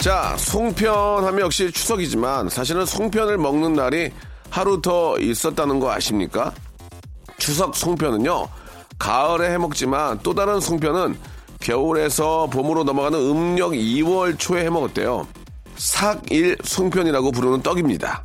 자 송편 하면 역시 추석이지만 사실은 송편을 먹는 날이 하루 더 있었다는 거 아십니까? 추석 송편은요 가을에 해먹지만 또 다른 송편은 겨울에서 봄으로 넘어가는 음력 2월 초에 해먹었대요 삭일 송편이라고 부르는 떡입니다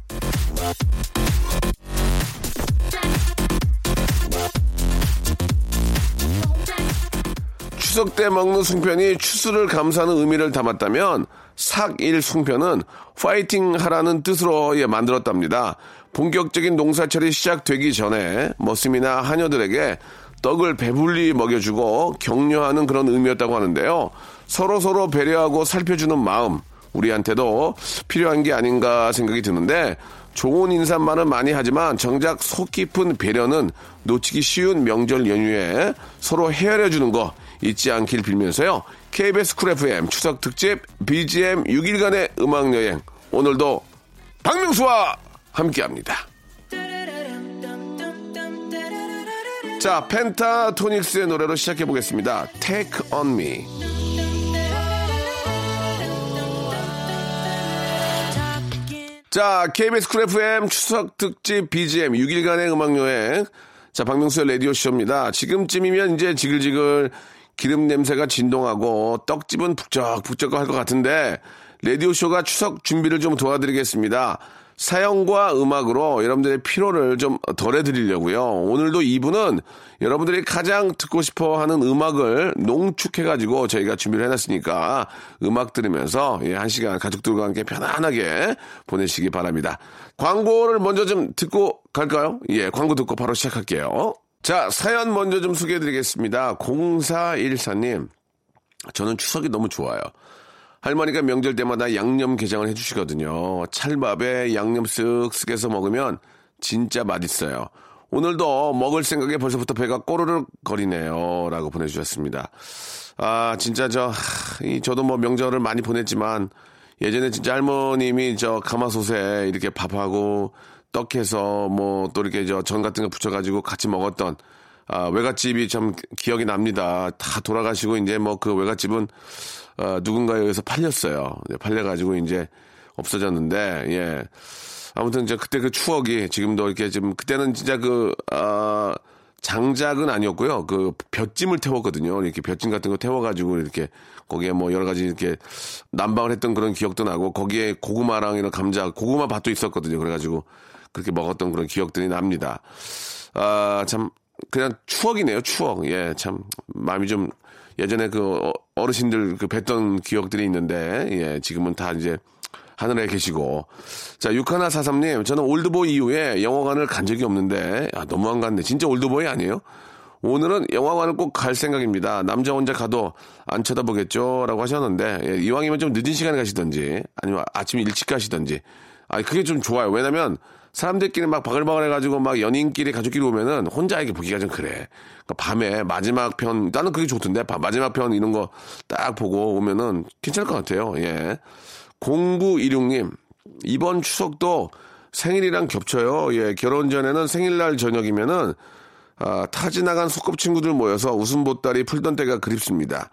추석 때 먹는 송편이 추수를 감사하는 의미를 담았다면 삭일 송편은 파이팅 하라는 뜻으로 예, 만들었답니다. 본격적인 농사철이 시작되기 전에 머슴이나 하녀들에게 떡을 배불리 먹여주고 격려하는 그런 의미였다고 하는데요. 서로 서로 배려하고 살펴주는 마음 우리한테도 필요한 게 아닌가 생각이 드는데 좋은 인사말은 많이 하지만 정작 속 깊은 배려는 놓치기 쉬운 명절 연휴에 서로 헤아려 주는 거 잊지 않길 빌면서요. KBS 쿨 FM 추석 특집 BGM 6일간의 음악 여행 오늘도 박명수와 함께합니다. 자, 펜타토닉스의 노래로 시작해 보겠습니다. Take on me. 자, KBS Cool FM 추석 특집 BGM 6일간의 음악 여행. 자, 박명수의 라디오 쇼입니다. 지금쯤이면 이제 지글지글 기름 냄새가 진동하고 떡집은 북적북적 할 것 같은데, 라디오쇼가 추석 준비를 좀 도와드리겠습니다. 사연과 음악으로 여러분들의 피로를 좀 덜해드리려고요. 오늘도 이분은 여러분들이 가장 듣고 싶어 하는 음악을 농축해가지고 저희가 준비를 해놨으니까 음악 들으면서 예, 한 시간 가족들과 함께 편안하게 보내시기 바랍니다. 광고를 먼저 좀 듣고 갈까요? 예, 광고 듣고 바로 시작할게요. 자, 사연 먼저 좀 소개해 드리겠습니다. 0414님. 저는 추석이 너무 좋아요. 할머니가 명절 때마다 양념 게장을 해주시거든요. 찰밥에 양념 쓱쓱 해서 먹으면 진짜 맛있어요. 오늘도 먹을 생각에 벌써부터 배가 꼬르륵 거리네요. 라고 보내주셨습니다. 아, 진짜 저, 이, 저도 뭐 명절을 많이 보냈지만 예전에 진짜 할머님이 저 가마솥에 이렇게 밥하고 떡해서 뭐 또 이렇게 저 전 같은 거 붙여가지고 같이 먹었던 아, 외갓집이 참 기억이 납니다. 다 돌아가시고 이제 뭐 그 외갓집은 어, 누군가에 의해서 팔렸어요. 네, 팔려가지고 이제 없어졌는데, 예. 아무튼 이제 그때 그 추억이 지금도 이렇게 지금 그때는 진짜 그, 아, 장작은 아니었고요. 그 볕짐을 태웠거든요. 이렇게 볕짐 같은 거 태워가지고 이렇게 거기에 뭐 여러 가지 이렇게 난방을 했던 그런 기억도 나고 거기에 고구마랑 이런 감자, 고구마 밭도 있었거든요. 그래가지고 그렇게 먹었던 그런 기억들이 납니다. 아, 참, 그냥 추억이네요. 추억. 예, 참, 마음이 좀 예전에 그 어- 어르신들 그 뵀던 기억들이 있는데, 예, 지금은 다 이제 하늘에 계시고. 자, 6143님, 저는 올드보이 이후에 영화관을 간 적이 없는데, 아, 너무 안 갔네. 진짜 올드보이 아니에요? 오늘은 영화관을 꼭 갈 생각입니다. 남자 혼자 가도 안 쳐다보겠죠? 라고 하셨는데, 예, 이왕이면 좀 늦은 시간에 가시던지, 아니면 아침 일찍 가시던지. 아, 그게 좀 좋아요. 왜냐면, 사람들끼리 막 바글바글 해가지고 막 연인끼리 가족끼리 오면은 혼자 이렇게 보기가 좀 그래. 그러니까 밤에 마지막 편, 나는 그게 좋던데. 바- 마지막 편 이런 거 딱 보고 오면은 괜찮을 것 같아요. 예. 0916님, 이번 추석도 생일이랑 겹쳐요. 예, 결혼 전에는 생일날 저녁이면은 아, 타지 나간 소꿉 친구들 모여서 웃음 보따리 풀던 때가 그립습니다.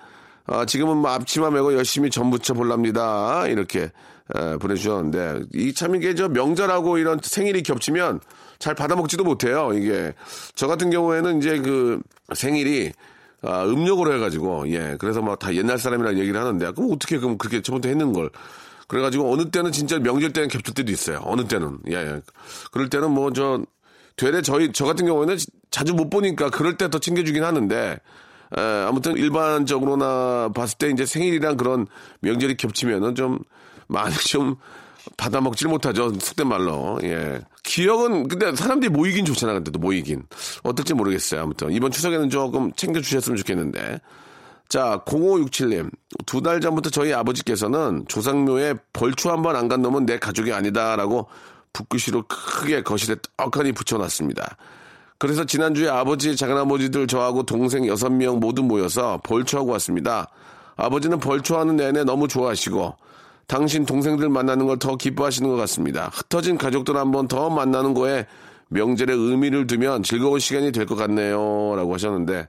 아, 지금은 뭐 앞치마 메고 열심히 전 부쳐 볼랍니다. 이렇게 에, 보내주셨는데 이 참 이게 저 명절하고 이런 생일이 겹치면 잘 받아먹지도 못해요. 이게 저 같은 경우에는 이제 그 생일이 아, 음력으로 해가지고 예 그래서 막 다 옛날 사람이라 얘기를 하는데 그럼 어떻게 그럼 그렇게 저번에 했는 걸 그래가지고 어느 때는 진짜 명절 때는 겹칠 때도 있어요. 어느 때는 예, 예. 그럴 때는 뭐 저 되레 저희 저 같은 경우에는 자주 못 보니까 그럴 때 더 챙겨주긴 하는데 에, 아무튼 일반적으로나 봤을 때 이제 생일이랑 그런 명절이 겹치면은 좀 많이 좀 받아먹질 못하죠. 속된 말로. 예. 기억은 근데 사람들이 모이긴 좋잖아. 근데도 모이긴. 어떨지 모르겠어요. 아무튼 이번 추석에는 조금 챙겨주셨으면 좋겠는데. 자, 0567님. 두 달 전부터 저희 아버지께서는 조상묘에 벌초 한 번 안 간 놈은 내 가족이 아니다라고 붓글씨로 크게 거실에 떡하니 붙여놨습니다. 그래서 지난주에 아버지, 작은아버지들 저하고 동생 6명 모두 모여서 벌초하고 왔습니다. 아버지는 벌초하는 내내 너무 좋아하시고 당신 동생들 만나는 걸 더 기뻐하시는 것 같습니다. 흩어진 가족들 한번 더 만나는 거에 명절에 의미를 두면 즐거운 시간이 될 것 같네요. 라고 하셨는데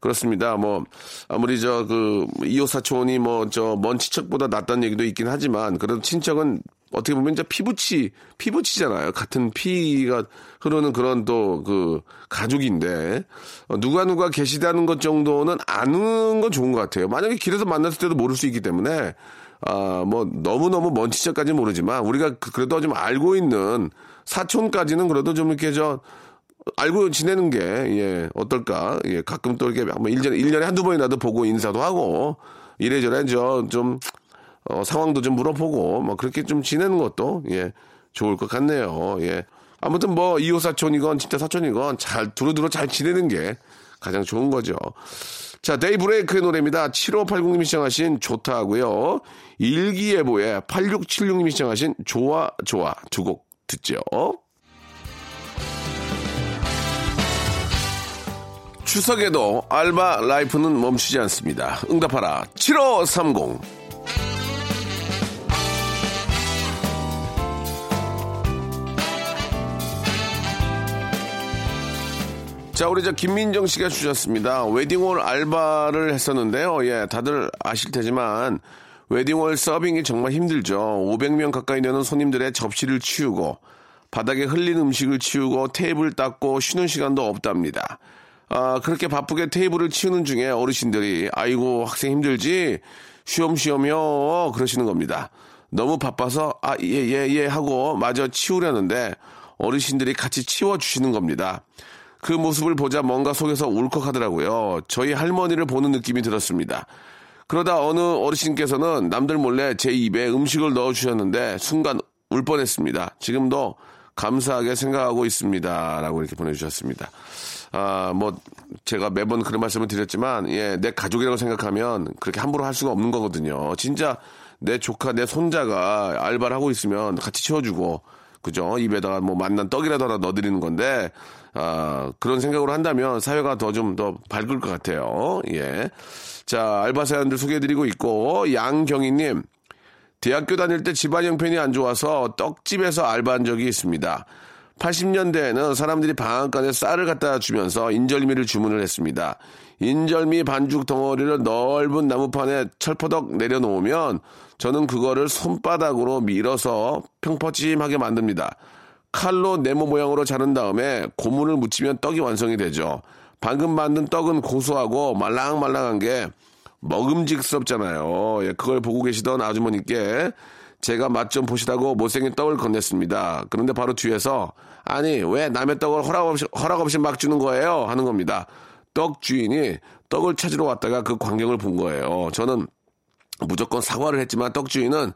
그렇습니다. 뭐 아무리 저 그 이호 사촌이 뭐 저 먼 친척보다 낫다는 얘기도 있긴 하지만 그래도 친척은 어떻게 보면 이제 피부치 피부치잖아요. 같은 피가 흐르는 그런 또 그 가족인데 어, 누가 누가 계시다는 것 정도는 아는 건 좋은 것 같아요. 만약에 길에서 만났을 때도 모를 수 있기 때문에 아 뭐 너무 너무 먼 친척까지는 모르지만 우리가 그- 그래도 좀 알고 있는 사촌까지는 그래도 좀 이렇게 저 알고 지내는 게, 예, 어떨까. 예, 가끔 또 이렇게 한번 1년에, 1년에 한두 번이라도 보고 인사도 하고, 이래저래 저, 좀, 어, 상황도 좀 물어보고, 뭐, 그렇게 좀 지내는 것도, 예, 좋을 것 같네요. 예. 아무튼 뭐, 이호 사촌이건, 진짜 사촌이건, 잘, 두루두루 잘 지내는 게 가장 좋은 거죠. 자, 데이브레이크의 노래입니다. 7580님이 시청하신 좋다 하고요. 일기예보의 8676님이 시청하신 좋아, 좋아. 두 곡 듣죠. 추석에도 알바 라이프는 멈추지 않습니다. 응답하라 7530 자, 우리 저 김민정 씨가 주셨습니다. 웨딩홀 알바를 했었는데요. 예, 다들 아실 테지만 웨딩홀 서빙이 정말 힘들죠. 500명 가까이 되는 손님들의 접시를 치우고 바닥에 흘린 음식을 치우고 테이블 닦고 쉬는 시간도 없답니다. 아, 그렇게 바쁘게 테이블을 치우는 중에 어르신들이 아이고 학생 힘들지 쉬엄쉬엄요 그러시는 겁니다. 너무 바빠서 아 예 예 예 하고 마저 치우려는데 어르신들이 같이 치워 주시는 겁니다. 그 모습을 보자 뭔가 속에서 울컥하더라고요. 저희 할머니를 보는 느낌이 들었습니다. 그러다 어느 어르신께서는 남들 몰래 제 입에 음식을 넣어 주셨는데 순간 울 뻔했습니다. 지금도 감사하게 생각하고 있습니다. 라고 이렇게 보내주셨습니다. 아, 뭐, 제가 매번 그런 말씀을 드렸지만, 예, 내 가족이라고 생각하면 그렇게 함부로 할 수가 없는 거거든요. 진짜 내 조카, 내 손자가 알바를 하고 있으면 같이 치워주고, 그죠? 입에다가 뭐 만난 떡이라도 하나 넣어드리는 건데, 아, 그런 생각으로 한다면 사회가 더좀더 밝을 것 같아요. 예. 자, 알바 사연들 소개해드리고 있고, 양경희님, 대학교 다닐 때 집안 형편이 안 좋아서 떡집에서 알바한 적이 있습니다. 80년대에는 사람들이 방앗간에 쌀을 갖다 주면서 인절미를 주문을 했습니다. 인절미 반죽 덩어리를 넓은 나무판에 철퍼덕 내려놓으면 저는 그거를 손바닥으로 밀어서 평퍼짐하게 만듭니다. 칼로 네모 모양으로 자른 다음에 고무를 묻히면 떡이 완성이 되죠. 방금 만든 떡은 고소하고 말랑말랑한 게 먹음직스럽잖아요. 예, 그걸 보고 계시던 아주머니께 제가 맛 좀 보시라고 못생긴 떡을 건넸습니다. 그런데 바로 뒤에서 아니 왜 남의 떡을 허락 없이, 허락 없이 막 주는 거예요? 하는 겁니다. 떡 주인이 떡을 찾으러 왔다가 그 광경을 본 거예요. 저는 무조건 사과를 했지만 떡 주인은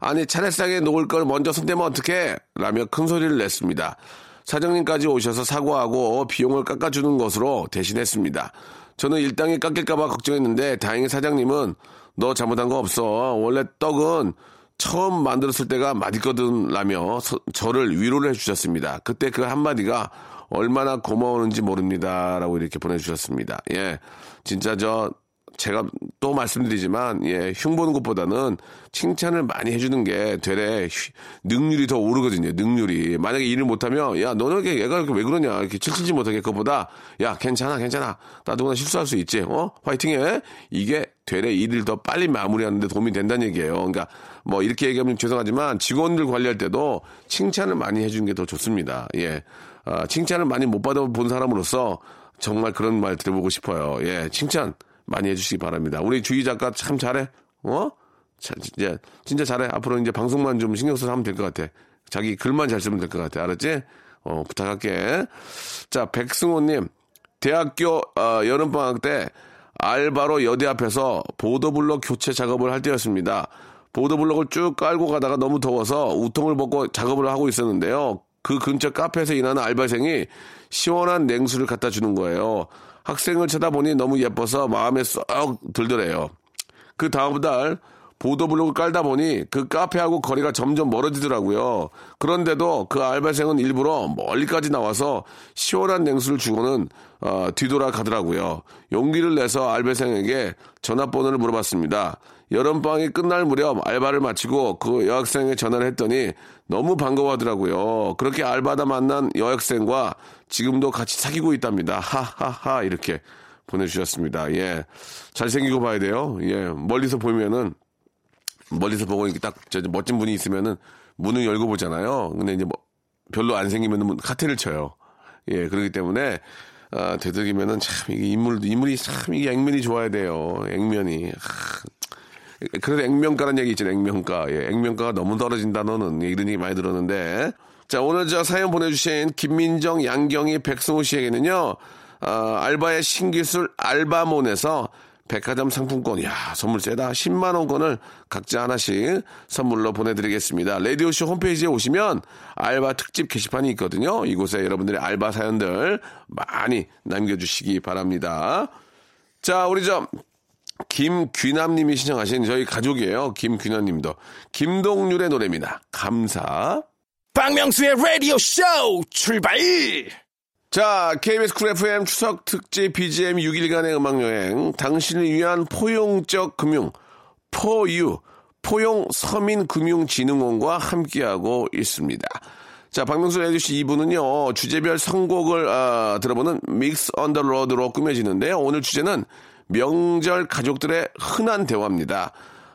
아니 차례상에 놓을 걸 먼저 손대면 어떡해? 라며 큰 소리를 냈습니다. 사장님까지 오셔서 사과하고 비용을 깎아주는 것으로 대신했습니다. 저는 일당이 깎일까봐 걱정했는데 다행히 사장님은 너 잘못한 거 없어. 원래 떡은 처음 만들었을 때가 맛있거든 라며 서- 저를 위로를 해주셨습니다. 그때 그 한마디가 얼마나 고마웠는지 모릅니다. 라고 이렇게 보내주셨습니다. 예. 진짜 저 제가 또 말씀드리지만 예, 흉 보는 것보다는 칭찬을 많이 해주는 게 되레 휘- 능률이 더 오르거든요. 능률이 만약에 일을 못하면 야 너는 이렇게 얘가 왜 그러냐 이렇게 칠칠지 못하게 그거보다 야 괜찮아 괜찮아 나도 그나 실수할 수 있지 어 화이팅해 이게 되레 일을 더 빨리 마무리하는데 도움이 된다는 얘기예요. 그러니까 뭐 이렇게 얘기하면 죄송하지만 직원들 관리할 때도 칭찬을 많이 해주는 게 더 좋습니다. 예, 아, 칭찬을 많이 못 받아본 사람으로서 정말 그런 말 들어보고 싶어요. 예, 칭찬 많이 해주시기 바랍니다. 우리 주희 작가 참 잘해. 어? 자, 진짜, 진짜 잘해. 앞으로 이제 방송만 좀 신경 써서 하면 될 것 같아. 자기 글만 잘 쓰면 될 것 같아. 알았지? 어, 부탁할게. 자, 백승호님. 대학교, 어, 여름방학 때 알바로 여대 앞에서 보도블록 교체 작업을 할 때였습니다. 보도블록을 쭉 깔고 가다가 너무 더워서 우통을 벗고 작업을 하고 있었는데요. 그 근처 카페에서 일하는 알바생이 시원한 냉수를 갖다 주는 거예요. 학생을 쳐다보니 너무 예뻐서 마음에 쏙 들더래요. 그 다음 달 보도블록을 깔다 보니 그 카페하고 거리가 점점 멀어지더라고요. 그런데도 그 알바생은 일부러 멀리까지 나와서 시원한 냉수를 주고는 어, 뒤돌아 가더라고요. 용기를 내서 알바생에게 전화번호를 물어봤습니다. 여름방학이 끝날 무렵 알바를 마치고 그 여학생에 전화를 했더니 너무 반가워하더라고요. 그렇게 알바다 만난 여학생과 지금도 같이 사귀고 있답니다. 하하하 이렇게 보내주셨습니다. 예, 잘생기고 봐야 돼요. 예, 멀리서 보면은 멀리서 보고 이렇게 딱 저 멋진 분이 있으면은 문을 열고 보잖아요. 근데 이제 뭐 별로 안 생기면은 카트를 쳐요. 예, 그렇기 때문에 아, 되도록이면은 참 이게 인물도 인물이 참 이게 액면이 좋아야 돼요. 액면이. 하, 그래서 액면가라는 얘기 있잖아요. 액면가. 예, 액면가가 너무 떨어진다 너는 이런 얘기 많이 들었는데. 자, 오늘 저 사연 보내주신 김민정, 양경희, 백승우 씨에게는요. 아, 알바의 신기술 알바몬에서 백화점 상품권, 야 선물 세다. 10만원권을 각자 하나씩 선물로 보내드리겠습니다. 라디오쇼 홈페이지에 오시면 알바 특집 게시판이 있거든요. 이곳에 여러분들의 알바 사연들 많이 남겨주시기 바랍니다. 자, 우리 저, 김귀남님이 신청하신 저희 가족이에요. 김귀남님도. 김동률의 노래입니다. 감사. 박명수의 라디오 쇼 출발! 자, KBS Cool FM 추석 특집 BGM 6일간의 음악 여행. 당신을 위한 포용적 금융, for you, 포용 서민금융진흥원과 함께하고 있습니다. 자, 박명수의 라디오쇼 2부는요, 주제별 선곡을, 아, 들어보는 mix on the road로 꾸며지는데요. 오늘 주제는 명절 가족들의 흔한 대화입니다.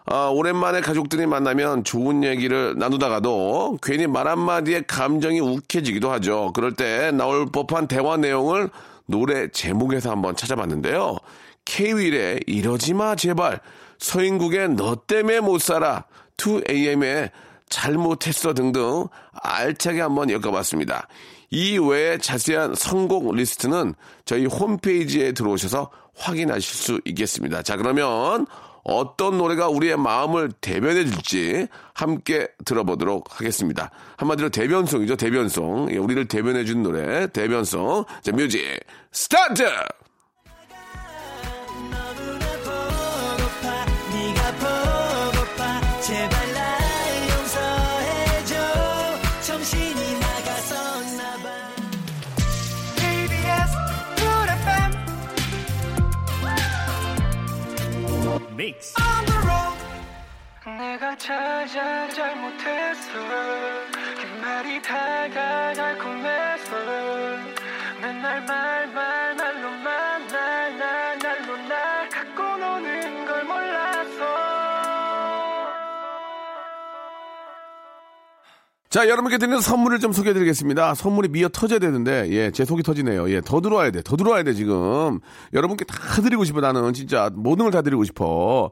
아, 오랜만에 가족들이 만나면 좋은 얘기를 나누다가도 괜히 말 한마디에 감정이 욱해지기도 하죠. 그럴 때 나올 법한 대화 내용을 노래 제목에서 한번 찾아봤는데요. K-윌의 이러지 마 제발 서인국의 너 때문에 못 살아 2AM의 잘못했어 등등 알차게 한번 엮어봤습니다. 이 외에 자세한 선곡 리스트는 저희 홈페이지에 들어오셔서 확인하실 수 있겠습니다. 자 그러면 어떤 노래가 우리의 마음을 대변해 줄지 함께 들어보도록 하겠습니다. 한마디로 대변송이죠, 대변송. 예, 우리를 대변해 준 노래, 대변송. 자, 뮤직, 스타트! 내가 찾아 잘못했어 그 말이 다가 달콤했어 맨날 말만 날로만 날날 날로 날 갖고 노는 걸 몰랐어 자, 여러분께 드리는 선물을 좀 소개해 드리겠습니다. 선물이 미어 터져야 되는데, 예, 제 속이 터지네요. 예, 더 들어와야 돼. 더 들어와야 돼, 지금. 여러분께 다 드리고 싶어, 나는. 진짜 모든 걸 다 드리고 싶어.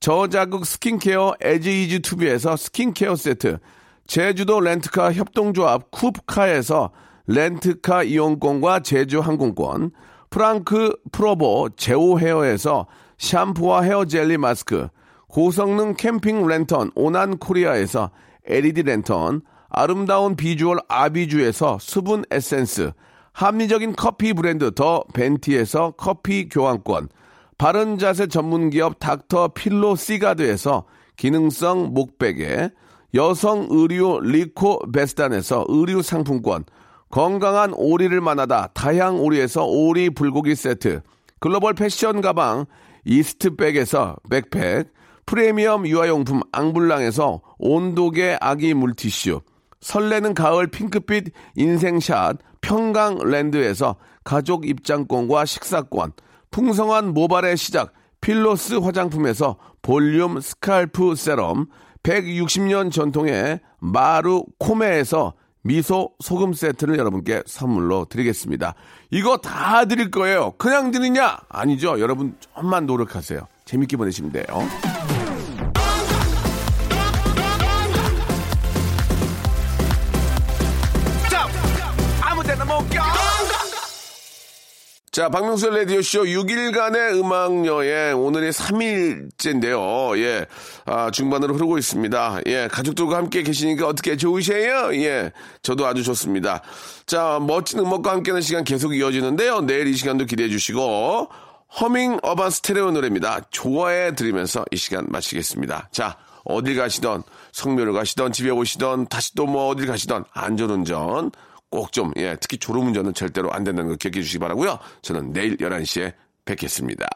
저자극 스킨케어 에지이지 투비에서 스킨케어 세트, 제주도 렌트카 협동조합 쿱카에서 렌트카 이용권과 제주 항공권, 프랑크 프로보 제오 헤어에서 샴푸와 헤어 젤리 마스크, 고성능 캠핑 랜턴 오난 코리아에서 LED 랜턴, 아름다운 비주얼 아비주에서 수분 에센스, 합리적인 커피 브랜드 더 벤티에서 커피 교환권, 바른 자세 전문 기업 닥터 필로 시가드에서 기능성 목베개, 여성 의류 리코 베스단에서 의류 상품권, 건강한 오리를 만나다 다향 오리에서 오리 불고기 세트, 글로벌 패션 가방 이스트백에서 백팩, 프리미엄 유아용품 앙블랑에서 온도계 아기 물티슈, 설레는 가을 핑크빛 인생샷 평강랜드에서 가족 입장권과 식사권, 풍성한 모발의 시작 필로스 화장품에서 볼륨 scalp serum, 160년 전통의 마루 코메에서 미소 소금 세트를 여러분께 선물로 드리겠습니다. 이거 다 드릴 거예요. 그냥 드리냐? 아니죠. 여러분 좀만 노력하세요. 재밌게 보내시면 돼요. 자, 박명수 라디오쇼 6일간의 음악여행. 오늘이 3일째인데요. 예. 아, 중반으로 흐르고 있습니다. 예. 가족들과 함께 계시니까 어떻게 좋으세요? 예. 저도 아주 좋습니다. 자, 멋진 음악과 함께하는 시간 계속 이어지는데요. 내일 이 시간도 기대해 주시고. 허밍 어반 스테레오 노래입니다. 좋아해 드리면서 이 시간 마치겠습니다. 자, 어딜 가시던, 성묘를 가시던, 집에 오시던, 다시 또 뭐 어딜 가시던, 안전운전. 꼭 좀, 예, 특히 졸음 운전은 절대로 안 된다는 거 기억해 주시기 바라고요 저는 내일 11시에 뵙겠습니다.